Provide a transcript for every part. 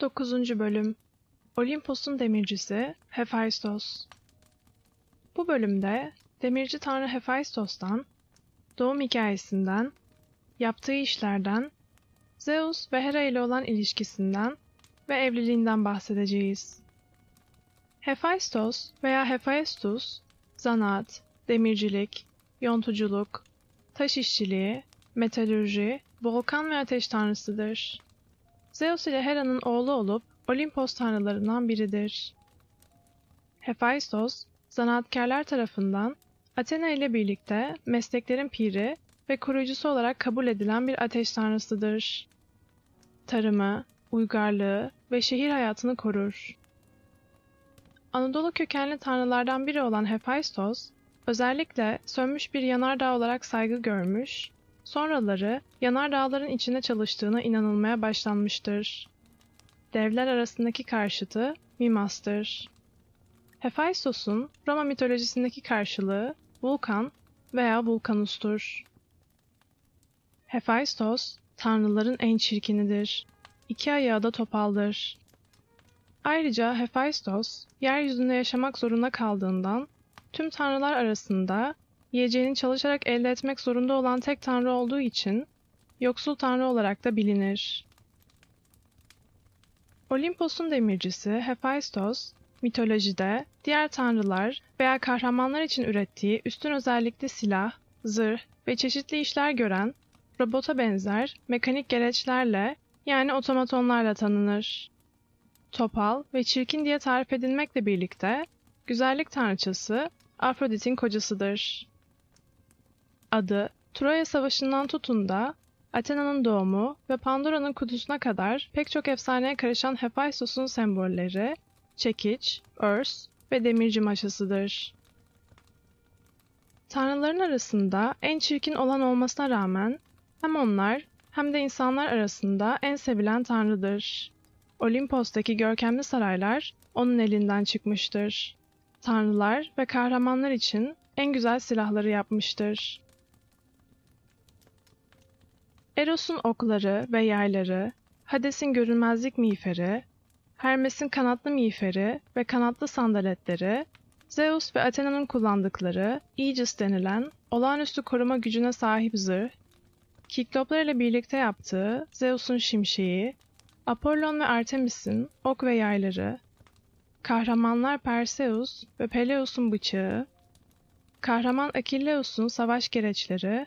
9. Bölüm Olimpos'un demircisi Hephaistos Bu bölümde demirci tanrı Hephaistos'tan, doğum hikayesinden, yaptığı işlerden, Zeus ve Hera ile olan ilişkisinden ve evliliğinden bahsedeceğiz. Hephaistos veya Hephaistos, zanaat, demircilik, yontuculuk, taş işçiliği, metalürji, volkan ve ateş tanrısıdır. Zeus ile Hera'nın oğlu olup Olimpos tanrılarından biridir. Hephaistos, zanaatkarlar tarafından Athena ile birlikte mesleklerin piri ve koruyucusu olarak kabul edilen bir ateş tanrısıdır. Tarımı, uygarlığı ve şehir hayatını korur. Anadolu kökenli tanrılardan biri olan Hephaistos, özellikle sönmüş bir yanardağ olarak saygı görmüş Sonraları yanardağların içinde çalıştığına inanılmaya başlanmıştır. Devler arasındaki karşıtı Mimas'tır. Hephaistos'un Roma mitolojisindeki karşılığı Vulkan veya Vulkanus'tur. Hephaistos, tanrıların en çirkinidir. İki ayağı da topaldır. Ayrıca Hephaistos, yeryüzünde yaşamak zorunda kaldığından tüm tanrılar arasında yiyeceğini çalışarak elde etmek zorunda olan tek tanrı olduğu için yoksul tanrı olarak da bilinir. Olimpos'un demircisi Hephaistos, mitolojide diğer tanrılar veya kahramanlar için ürettiği üstün özellikli silah, zırh ve çeşitli işler gören robota benzer mekanik gereçlerle yani otomatonlarla tanınır. Topal ve çirkin diye tarif edilmekle birlikte güzellik tanrıçası Afrodit'in kocasıdır. Adı, Troya Savaşı'ndan tutun da Athena'nın doğumu ve Pandora'nın kutusuna kadar pek çok efsaneye karışan Hephaistos'un sembolleri, çekiç, örs ve demirci maşasıdır. Tanrıların arasında en çirkin olan olmasına rağmen hem onlar hem de insanlar arasında en sevilen tanrıdır. Olimpos'taki görkemli saraylar onun elinden çıkmıştır. Tanrılar ve kahramanlar için en güzel silahları yapmıştır. Eros'un okları ve yayları, Hades'in görünmezlik miğferi, Hermes'in kanatlı miğferi ve kanatlı sandaletleri, Zeus ve Athena'nın kullandıkları Aegis denilen olağanüstü koruma gücüne sahip zırh, Kikloplar ile birlikte yaptığı Zeus'un şimşeği, Apollon ve Artemis'in ok ve yayları, kahramanlar Perseus ve Peleus'un bıçağı, kahraman Akilleus'un savaş gereçleri,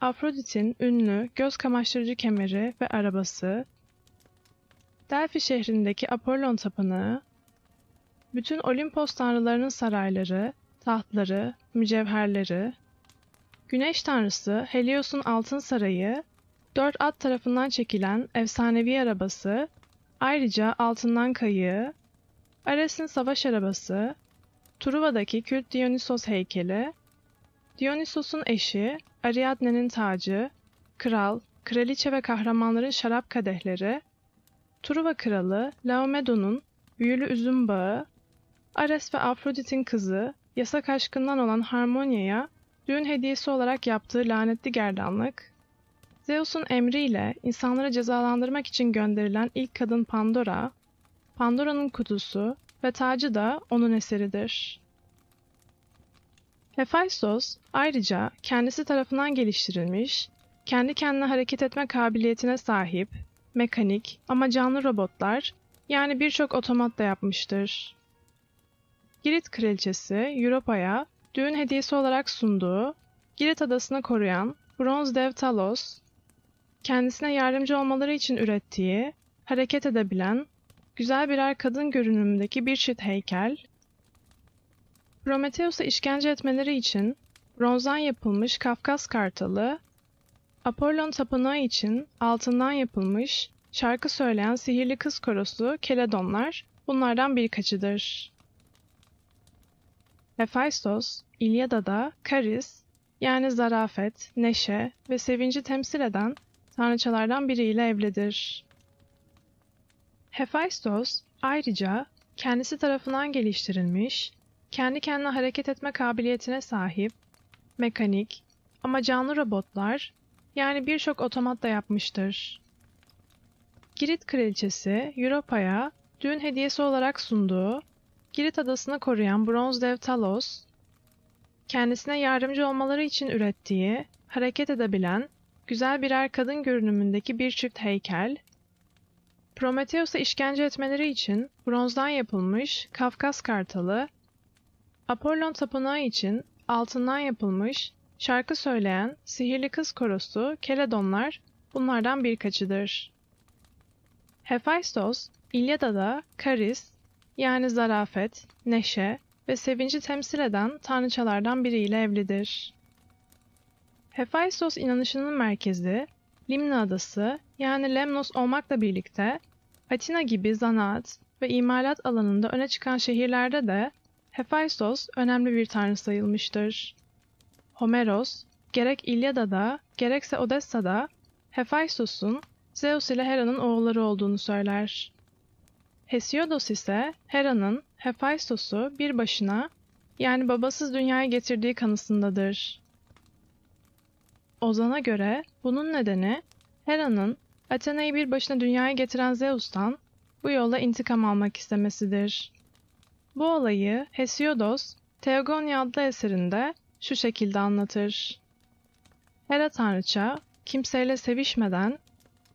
Afrodit'in ünlü göz kamaştırıcı kemeri ve arabası, Delphi şehrindeki Apollon tapınağı, bütün Olimpos tanrılarının sarayları, tahtları, mücevherleri, Güneş tanrısı Helios'un altın sarayı, dört at tarafından çekilen efsanevi arabası, ayrıca altından kayığı, Ares'in savaş arabası, Truva'daki kült Dionysos heykeli, Dionysos'un eşi, Ariadne'nin tacı, kral, kraliçe ve kahramanların şarap kadehleri, Truva kralı Laomedon'un büyülü üzüm bağı, Ares ve Afrodit'in kızı, yasak aşkından olan Harmonia'ya düğün hediyesi olarak yaptığı lanetli gerdanlık, Zeus'un emriyle insanları cezalandırmak için gönderilen ilk kadın Pandora, Pandora'nın kutusu ve tacı da onun eseridir. Hephaistos ayrıca kendisi tarafından geliştirilmiş, kendi kendine hareket etme kabiliyetine sahip, mekanik ama canlı robotlar yani birçok otomat da yapmıştır. Girit kraliçesi Europa'ya düğün hediyesi olarak sunduğu Girit adasını koruyan bronz dev Talos, kendisine yardımcı olmaları için ürettiği, hareket edebilen, güzel birer kadın görünümündeki bir çift heykel Prometheus'a işkence etmeleri için bronzdan yapılmış Kafkas kartalı, Apollon tapınağı için altından yapılmış şarkı söyleyen sihirli kız korosu Keledonlar bunlardan birkaçıdır. Hephaistos, İlyada'da Karis yani zarafet, neşe ve sevinci temsil eden tanrıçalardan biriyle evlidir. Hephaistos ayrıca kendisi tarafından geliştirilmiş kendi kendine hareket etme kabiliyetine sahip, mekanik ama canlı robotlar yani birçok otomat da yapmıştır. Girit kraliçesi Europa'ya düğün hediyesi olarak sunduğu Girit adasını koruyan bronz dev Talos, kendisine yardımcı olmaları için ürettiği, hareket edebilen, güzel birer kadın görünümündeki bir çift heykel, Prometheus'a işkence etmeleri için bronzdan yapılmış Kafkas kartalı, Apollon tapınağı için altından yapılmış şarkı söyleyen sihirli kız korosu Keledonlar bunlardan birkaçıdır. Hephaistos, İlyada'da karis yani zarafet, neşe ve sevinci temsil eden tanrıçalardan biriyle evlidir. Hephaistos inanışının merkezi, Limna adası yani Lemnos olmakla birlikte Atina gibi zanaat ve imalat alanında öne çıkan şehirlerde de Hephaistos önemli bir tanrı sayılmıştır. Homeros, gerek İlyada'da gerekse Odessa'da Hephaistos'un Zeus ile Hera'nın oğulları olduğunu söyler. Hesiodos ise Hera'nın Hephaistos'u bir başına yani babasız dünyaya getirdiği kanısındadır. Ozan'a göre bunun nedeni Hera'nın Athena'yı bir başına dünyaya getiren Zeus'tan bu yolla intikam almak istemesidir. Bu olayı Hesiodos, Theogonia adlı eserinde şu şekilde anlatır. Hera tanrıça, kimseyle sevişmeden,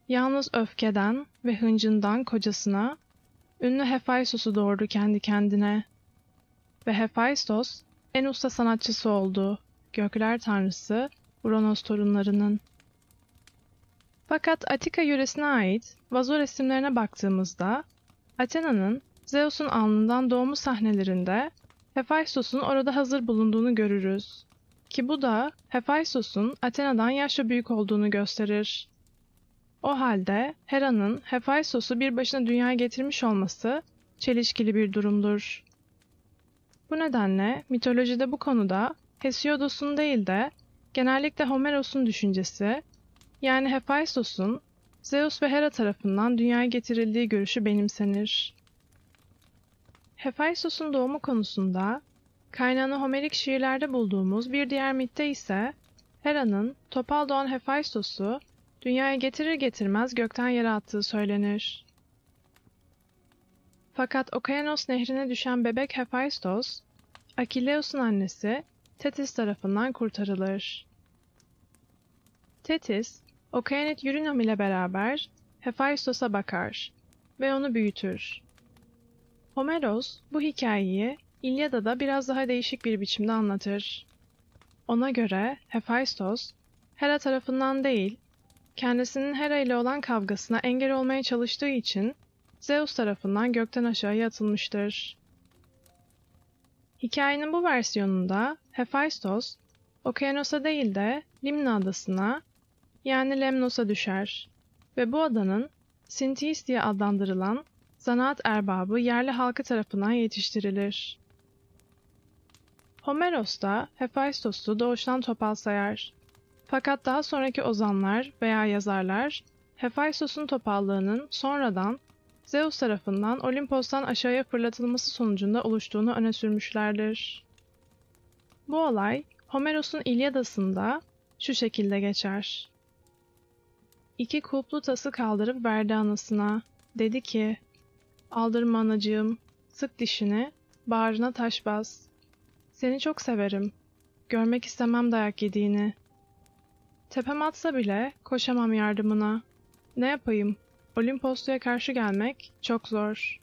yalnız öfkeden ve hıncından kocasına, ünlü Hephaistos'u doğurdu kendi kendine. Ve Hephaistos, en usta sanatçısı oldu, gökler tanrısı, Uranos torunlarının. Fakat Atika yöresine ait vazo resimlerine baktığımızda, Athena'nın Zeus'un alnından doğumu sahnelerinde Hephaistos'un orada hazır bulunduğunu görürüz. Ki bu da Hephaistos'un Athena'dan yaşça büyük olduğunu gösterir. O halde Hera'nın Hephaistos'u bir başına dünyaya getirmiş olması çelişkili bir durumdur. Bu nedenle mitolojide bu konuda Hesiodos'un değil de genellikle Homeros'un düşüncesi, yani Hephaistos'un Zeus ve Hera tarafından dünyaya getirildiği görüşü benimsenir. Hephaistos'un doğumu konusunda kaynağını Homerik şiirlerde bulduğumuz bir diğer mitte ise Hera'nın topal doğan Hephaistos'u dünyaya getirir getirmez gökten yere attığı söylenir. Fakat Okayanos nehrine düşen bebek Hephaistos, Akileus'un annesi Tetis tarafından kurtarılır. Tetis, Okayanet Yurinam ile beraber Hephaistos'a bakar ve onu büyütür. Homeros bu hikayeyi İlyada'da biraz daha değişik bir biçimde anlatır. Ona göre Hephaistos, Hera tarafından değil, kendisinin Hera ile olan kavgasına engel olmaya çalıştığı için Zeus tarafından gökten aşağıya atılmıştır. Hikayenin bu versiyonunda Hephaistos, Okyanos'a değil de Limna adasına yani Lemnos'a düşer ve bu adanın Sintis diye adlandırılan zanaat erbabı yerli halkı tarafından yetiştirilir. Homeros da Hephaistos'u doğuştan topal sayar. Fakat daha sonraki ozanlar veya yazarlar Hephaistos'un topallığının sonradan Zeus tarafından Olimpos'tan aşağıya fırlatılması sonucunda oluştuğunu öne sürmüşlerdir. Bu olay Homeros'un İlyadası'nda şu şekilde geçer. İki kulplu tası kaldırıp verdi anasına. Dedi ki, Aldırma anacığım, sık dişini, bağrına taş bas. Seni çok severim. Görmek istemem dayak yediğini. Tepem atsa bile koşamam yardımına. Ne yapayım? Olimposlu'ya karşı gelmek çok zor.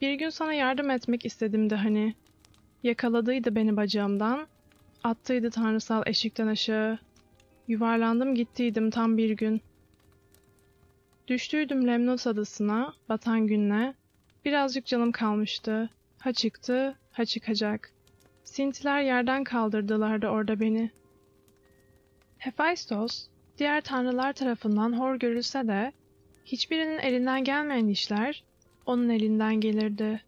Bir gün sana yardım etmek istedim de hani. Yakaladıydı beni bacağımdan, attıydı tanrısal eşikten aşağı. Yuvarlandım gittiydim tam bir gün. Düştüydüm Lemnos adasına, batan günle. Birazcık canım kalmıştı. Ha çıktı, ha çıkacak. Sintiler yerden kaldırdılardı orada beni. Hephaistos, diğer tanrılar tarafından hor görülse de, hiçbirinin elinden gelmeyen işler, onun elinden gelirdi.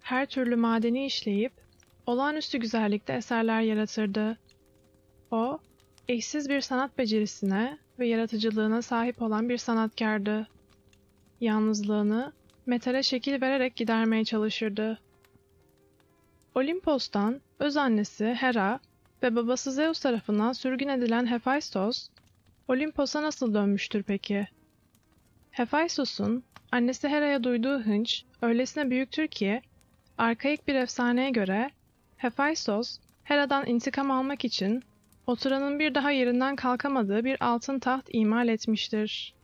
Her türlü madeni işleyip, olağanüstü güzellikte eserler yaratırdı. O, eşsiz bir sanat becerisine ve yaratıcılığına sahip olan bir sanatkardı. Yalnızlığını metale şekil vererek gidermeye çalışırdı. Olimpos'tan öz annesi Hera ve babası Zeus tarafından sürgün edilen Hephaistos, Olimpos'a nasıl dönmüştür peki? Hephaistos'un annesi Hera'ya duyduğu hınç öylesine büyüktür ki arkaik bir efsaneye göre Hephaistos Hera'dan intikam almak için oturanın bir daha yerinden kalkamadığı bir altın taht imal etmiştir.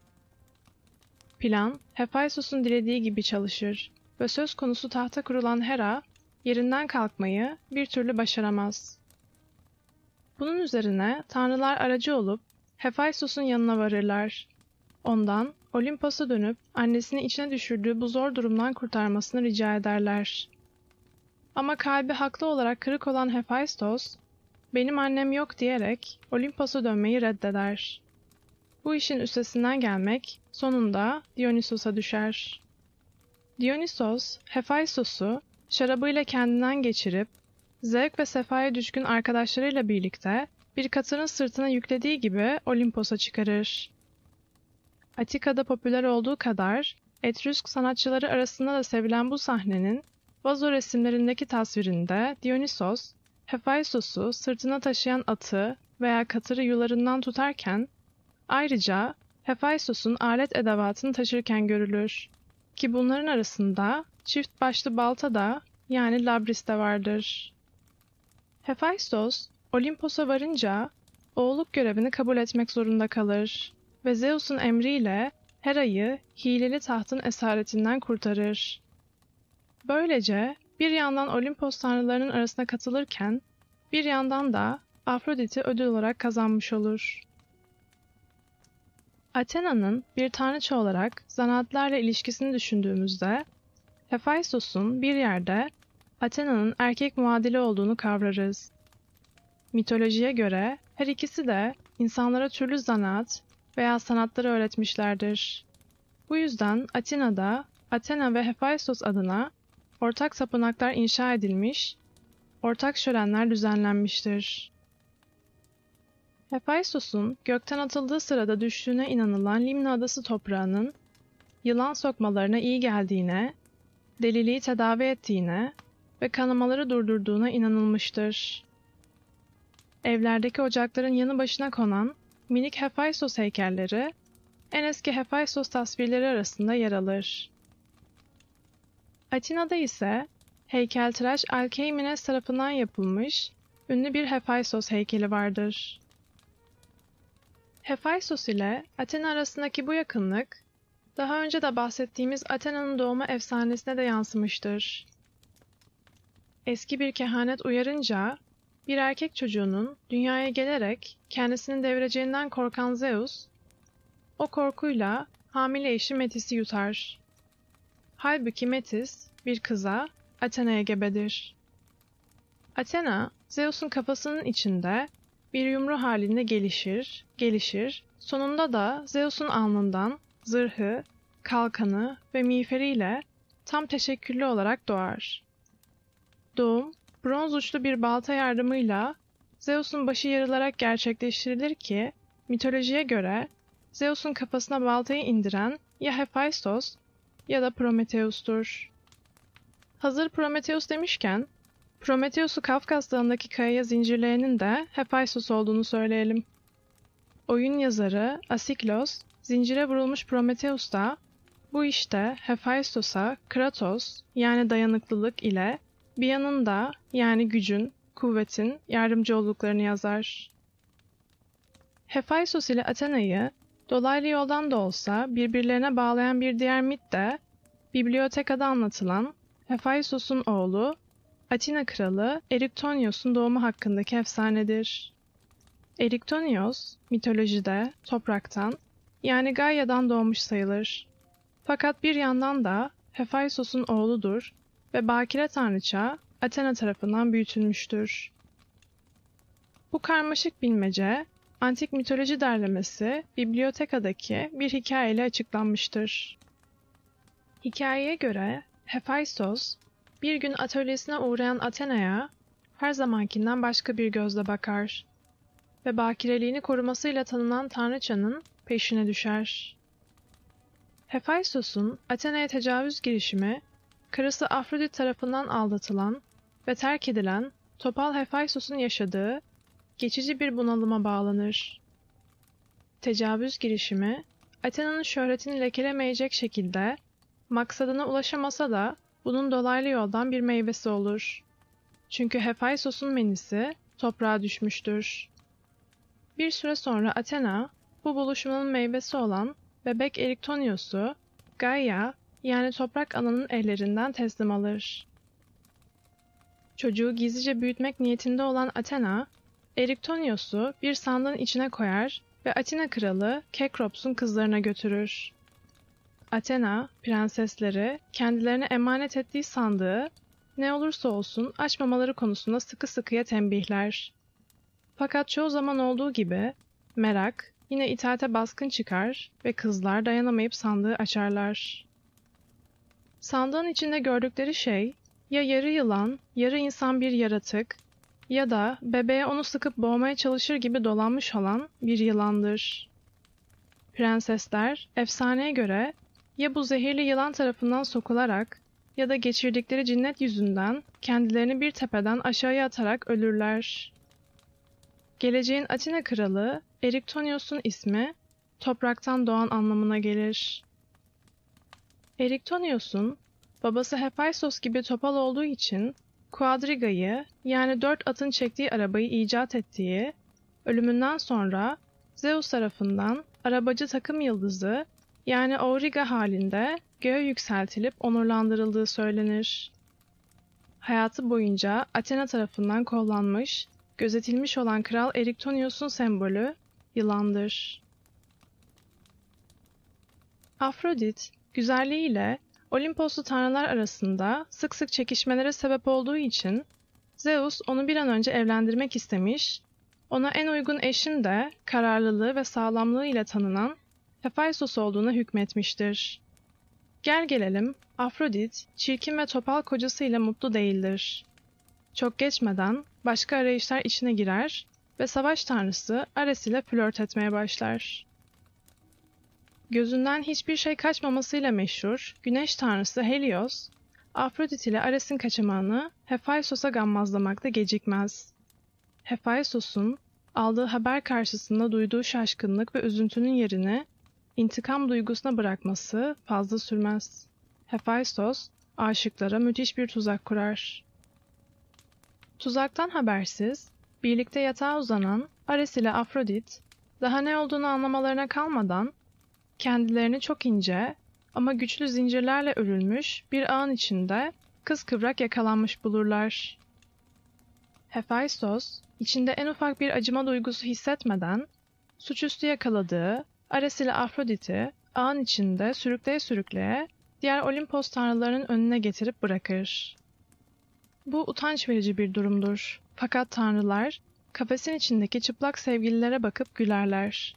Plan, Hephaistos'un dilediği gibi çalışır ve söz konusu tahta kurulan Hera, yerinden kalkmayı bir türlü başaramaz. Bunun üzerine tanrılar aracı olup Hephaistos'un yanına varırlar. Ondan Olimpos'a dönüp annesini içine düşürdüğü bu zor durumdan kurtarmasını rica ederler. Ama kalbi haklı olarak kırık olan Hephaistos, benim annem yok diyerek Olimpos'a dönmeyi reddeder. Bu işin üstesinden gelmek sonunda Dionysos'a düşer. Dionysos, Hephaistos'u şarabıyla kendinden geçirip zevk ve sefaya düşkün arkadaşlarıyla birlikte bir katırın sırtına yüklediği gibi Olimpos'a çıkarır. Atika'da popüler olduğu kadar Etrüsk sanatçıları arasında da sevilen bu sahnenin vazo resimlerindeki tasvirinde Dionysos, Hephaistos'u sırtına taşıyan atı veya katırı yularından tutarken ayrıca Hephaistos'un alet edevatını taşırken görülür. Ki bunların arasında çift başlı balta da yani labris de vardır. Hephaistos, Olimpos'a varınca oğluk görevini kabul etmek zorunda kalır ve Zeus'un emriyle Hera'yı hileli tahtın esaretinden kurtarır. Böylece bir yandan Olimpos tanrılarının arasına katılırken bir yandan da Afrodit'i ödül olarak kazanmış olur. Athena'nın bir tanrıça olarak zanaatlarla ilişkisini düşündüğümüzde Hephaistos'un bir yerde Athena'nın erkek muadili olduğunu kavrarız. Mitolojiye göre her ikisi de insanlara türlü zanaat veya sanatları öğretmişlerdir. Bu yüzden Atina'da Athena ve Hephaistos adına ortak tapınaklar inşa edilmiş, ortak şölenler düzenlenmiştir. Hephaistos'un gökten atıldığı sırada düştüğüne inanılan Limna adası toprağının yılan sokmalarına iyi geldiğine, deliliği tedavi ettiğine ve kanamaları durdurduğuna inanılmıştır. Evlerdeki ocakların yanı başına konan minik Hephaistos heykelleri en eski Hephaistos tasvirleri arasında yer alır. Atina'da ise heykeltıraş Alkeimenes tarafından yapılmış ünlü bir Hephaistos heykeli vardır. Hephaistos ile Athena arasındaki bu yakınlık, daha önce de bahsettiğimiz Athena'nın doğma efsanesine de yansımıştır. Eski bir kehanet uyarınca, bir erkek çocuğunun dünyaya gelerek kendisini devireceğinden korkan Zeus, o korkuyla hamile eşi Metis'i yutar. Halbuki Metis, bir kıza, Athena'ya gebedir. Athena, Zeus'un kafasının içinde bir yumru halinde gelişir, gelişir, sonunda da Zeus'un alnından zırhı, kalkanı ve miğferiyle tam teşekküllü olarak doğar. Doğum, bronz uçlu bir balta yardımıyla Zeus'un başı yarılarak gerçekleştirilir ki, mitolojiye göre Zeus'un kafasına baltayı indiren ya Hephaistos ya da Prometheus'tur. Hazır Prometheus demişken, Prometheus'u Kafkas Dağı'ndaki kayaya zincirleyenin de Hephaistos olduğunu söyleyelim. Oyun yazarı Asiklos, zincire vurulmuş Prometheus da bu işte Hephaistos'a Kratos yani dayanıklılık ile bir yanında yani gücün, kuvvetin yardımcı olduklarını yazar. Hephaistos ile Athena'yı dolaylı yoldan da olsa birbirlerine bağlayan bir diğer mit de bibliotekada anlatılan Hephaistos'un oğlu Atina kralı Eriktonios'un doğumu hakkındaki efsanedir. Eriktonios, mitolojide topraktan yani Gaia'dan doğmuş sayılır. Fakat bir yandan da Hephaistos'un oğludur ve bakire tanrıça Athena tarafından büyütülmüştür. Bu karmaşık bilmece, antik mitoloji derlemesi bibliotekadaki bir hikayeyle açıklanmıştır. Hikayeye göre Hephaistos, bir gün atölyesine uğrayan Athena'ya her zamankinden başka bir gözle bakar ve bakireliğini korumasıyla tanınan tanrıçanın peşine düşer. Hephaistos'un Athena'ya tecavüz girişimi, karısı Afrodit tarafından aldatılan ve terk edilen Topal Hephaistos'un yaşadığı geçici bir bunalıma bağlanır. Tecavüz girişimi, Athena'nın şöhretini lekelemeyecek şekilde maksadına ulaşamasa da bunun dolaylı yoldan bir meyvesi olur. Çünkü Hephaistos'un menisi toprağa düşmüştür. Bir süre sonra Athena, bu buluşmanın meyvesi olan bebek Eriktonios'u Gaia yani toprak ananın ellerinden teslim alır. Çocuğu gizlice büyütmek niyetinde olan Athena, Eriktonios'u bir sandığın içine koyar ve Atina kralı Kekrops'un kızlarına götürür. Athena, prensesleri kendilerine emanet ettiği sandığı ne olursa olsun açmamaları konusunda sıkı sıkıya tembihler. Fakat çoğu zaman olduğu gibi merak yine itaate baskın çıkar ve kızlar dayanamayıp sandığı açarlar. Sandığın içinde gördükleri şey ya yarı yılan, yarı insan bir yaratık ya da bebeğe onu sıkıp boğmaya çalışır gibi dolanmış olan bir yılandır. Prensesler, efsaneye göre ya bu zehirli yılan tarafından sokularak ya da geçirdikleri cinnet yüzünden kendilerini bir tepeden aşağıya atarak ölürler. Geleceğin Atina kralı Eriktonios'un ismi topraktan doğan anlamına gelir. Eriktonios'un babası Hephaistos gibi topal olduğu için Quadriga'yı yani dört atın çektiği arabayı icat ettiği, ölümünden sonra Zeus tarafından arabacı takım yıldızı yani Auriga halinde göğe yükseltilip onurlandırıldığı söylenir. Hayatı boyunca Athena tarafından kollanmış, gözetilmiş olan Kral Eriktonios'un sembolü yılandır. Afrodit, güzelliğiyle Olimposlu tanrılar arasında sık sık çekişmelere sebep olduğu için Zeus onu bir an önce evlendirmek istemiş, ona en uygun eşin de kararlılığı ve sağlamlığı ile tanınan Hephaistos olduğuna hükmetmiştir. Gel gelelim, Afrodit, çirkin ve topal kocasıyla mutlu değildir. Çok geçmeden başka arayışlar içine girer ve savaş tanrısı Ares ile flört etmeye başlar. Gözünden hiçbir şey kaçmamasıyla meşhur güneş tanrısı Helios, Afrodit ile Ares'in kaçamağını Hephaistos'a gammazlamakta gecikmez. Hephaistos'un aldığı haber karşısında duyduğu şaşkınlık ve üzüntünün yerini intikam duygusuna bırakması fazla sürmez. Hephaistos, aşıklara müthiş bir tuzak kurar. Tuzaktan habersiz, birlikte yatağa uzanan Ares ile Afrodit, daha ne olduğunu anlamalarına kalmadan, kendilerini çok ince ama güçlü zincirlerle örülmüş bir ağın içinde kız kıvrak yakalanmış bulurlar. Hephaistos, içinde en ufak bir acıma duygusu hissetmeden, suçüstü yakaladığı Ares ile Afrodit'i ağın içinde sürükleye sürükleye diğer Olimpos tanrılarının önüne getirip bırakır. Bu utanç verici bir durumdur. Fakat tanrılar kafesin içindeki çıplak sevgililere bakıp gülerler.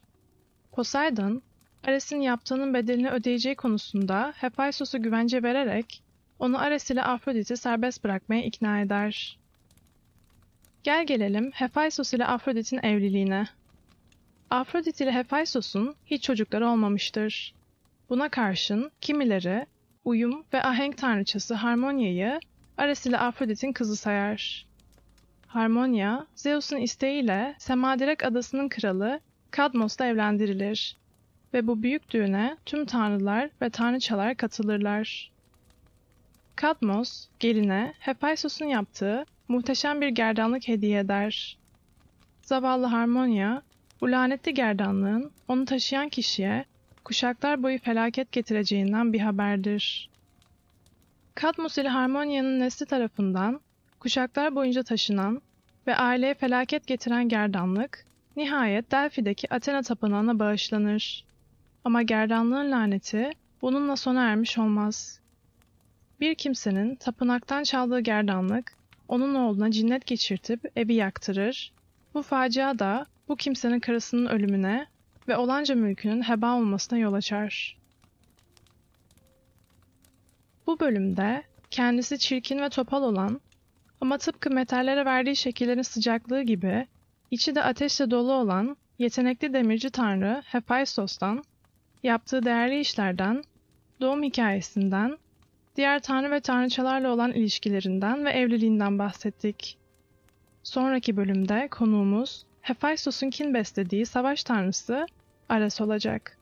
Poseidon, Ares'in yaptığının bedelini ödeyeceği konusunda Hephaistos'a güvence vererek onu Ares ile Afrodit'i serbest bırakmaya ikna eder. Gel gelelim Hephaistos ile Afrodit'in evliliğine. Afrodit ile Hephaistos'un hiç çocukları olmamıştır. Buna karşın kimileri uyum ve ahenk tanrıçası Harmonia'yı Ares ile Afrodit'in kızı sayar. Harmonia, Zeus'un isteğiyle Semadirek adasının kralı Kadmos'la evlendirilir ve bu büyük düğüne tüm tanrılar ve tanrıçalar katılırlar. Kadmos, geline Hephaistos'un yaptığı muhteşem bir gerdanlık hediye eder. Zavallı Harmonia, bu lanetli gerdanlığın onu taşıyan kişiye kuşaklar boyu felaket getireceğinden bir haberdir. Kadmos ile Harmonia'nın nesli tarafından kuşaklar boyunca taşınan ve aileye felaket getiren gerdanlık, nihayet Delphi'deki Athena tapınağına bağışlanır. Ama gerdanlığın laneti bununla sona ermiş olmaz. Bir kimsenin tapınaktan çaldığı gerdanlık, onun oğluna cinnet geçirtip evi yaktırır. Bu facia da bu kimsenin karısının ölümüne ve olanca mülkünün heba olmasına yol açar. Bu bölümde kendisi çirkin ve topal olan ama tıpkı metallere verdiği şekillerin sıcaklığı gibi içi de ateşle dolu olan yetenekli demirci tanrı Hephaistos'tan, yaptığı değerli işlerden, doğum hikayesinden, diğer tanrı ve tanrıçalarla olan ilişkilerinden ve evliliğinden bahsettik. Sonraki bölümde konuğumuz Hephaistos'un kin beslediği savaş tanrısı Ares olacak.